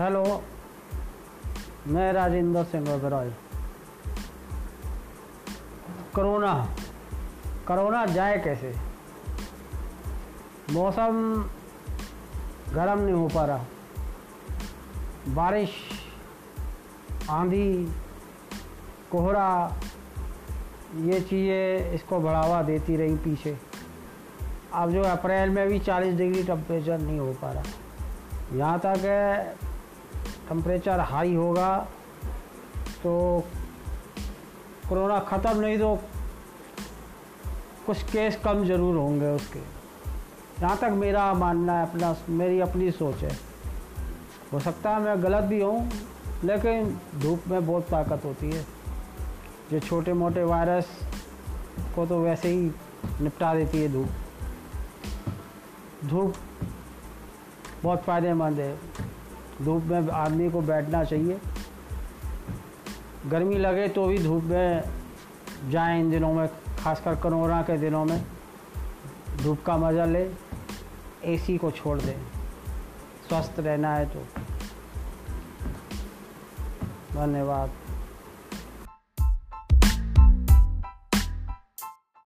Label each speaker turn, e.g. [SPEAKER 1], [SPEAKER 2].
[SPEAKER 1] Hello, मैं Rajendra Singh Oberoi corona corona जाए कैसे? मौसम गर्म नहीं हो पा रहा। बारिश, आंधी, कोहरा, ये चीज़ें इसको बढ़ावा देती रही पीछे। अब जो अप्रैल में भी 40 डिग्री टेम्परेचर नहीं हो पा रहा। यहाँ तक टेम्परेचर हाई होगा तो कोरोना ख़त्म नहीं तो कुछ केस कम ज़रूर होंगे उसके। जहाँ तक मेरा मानना है, अपना, मेरी अपनी सोच है। हो सकता है मैं गलत भी हूँ, लेकिन धूप में बहुत ताकत होती है। जो छोटे मोटे वायरस को तो वैसे ही निपटा देती है धूप। धूप बहुत फ़ायदेमंद है। धूप में आदमी को बैठना चाहिए। गर्मी लगे तो भी धूप में जाएँ इन दिनों में, खासकर कोरोना के दिनों में। धूप का मज़ा ले एसी को छोड़ दें। स्वस्थ रहना है तो। धन्यवाद।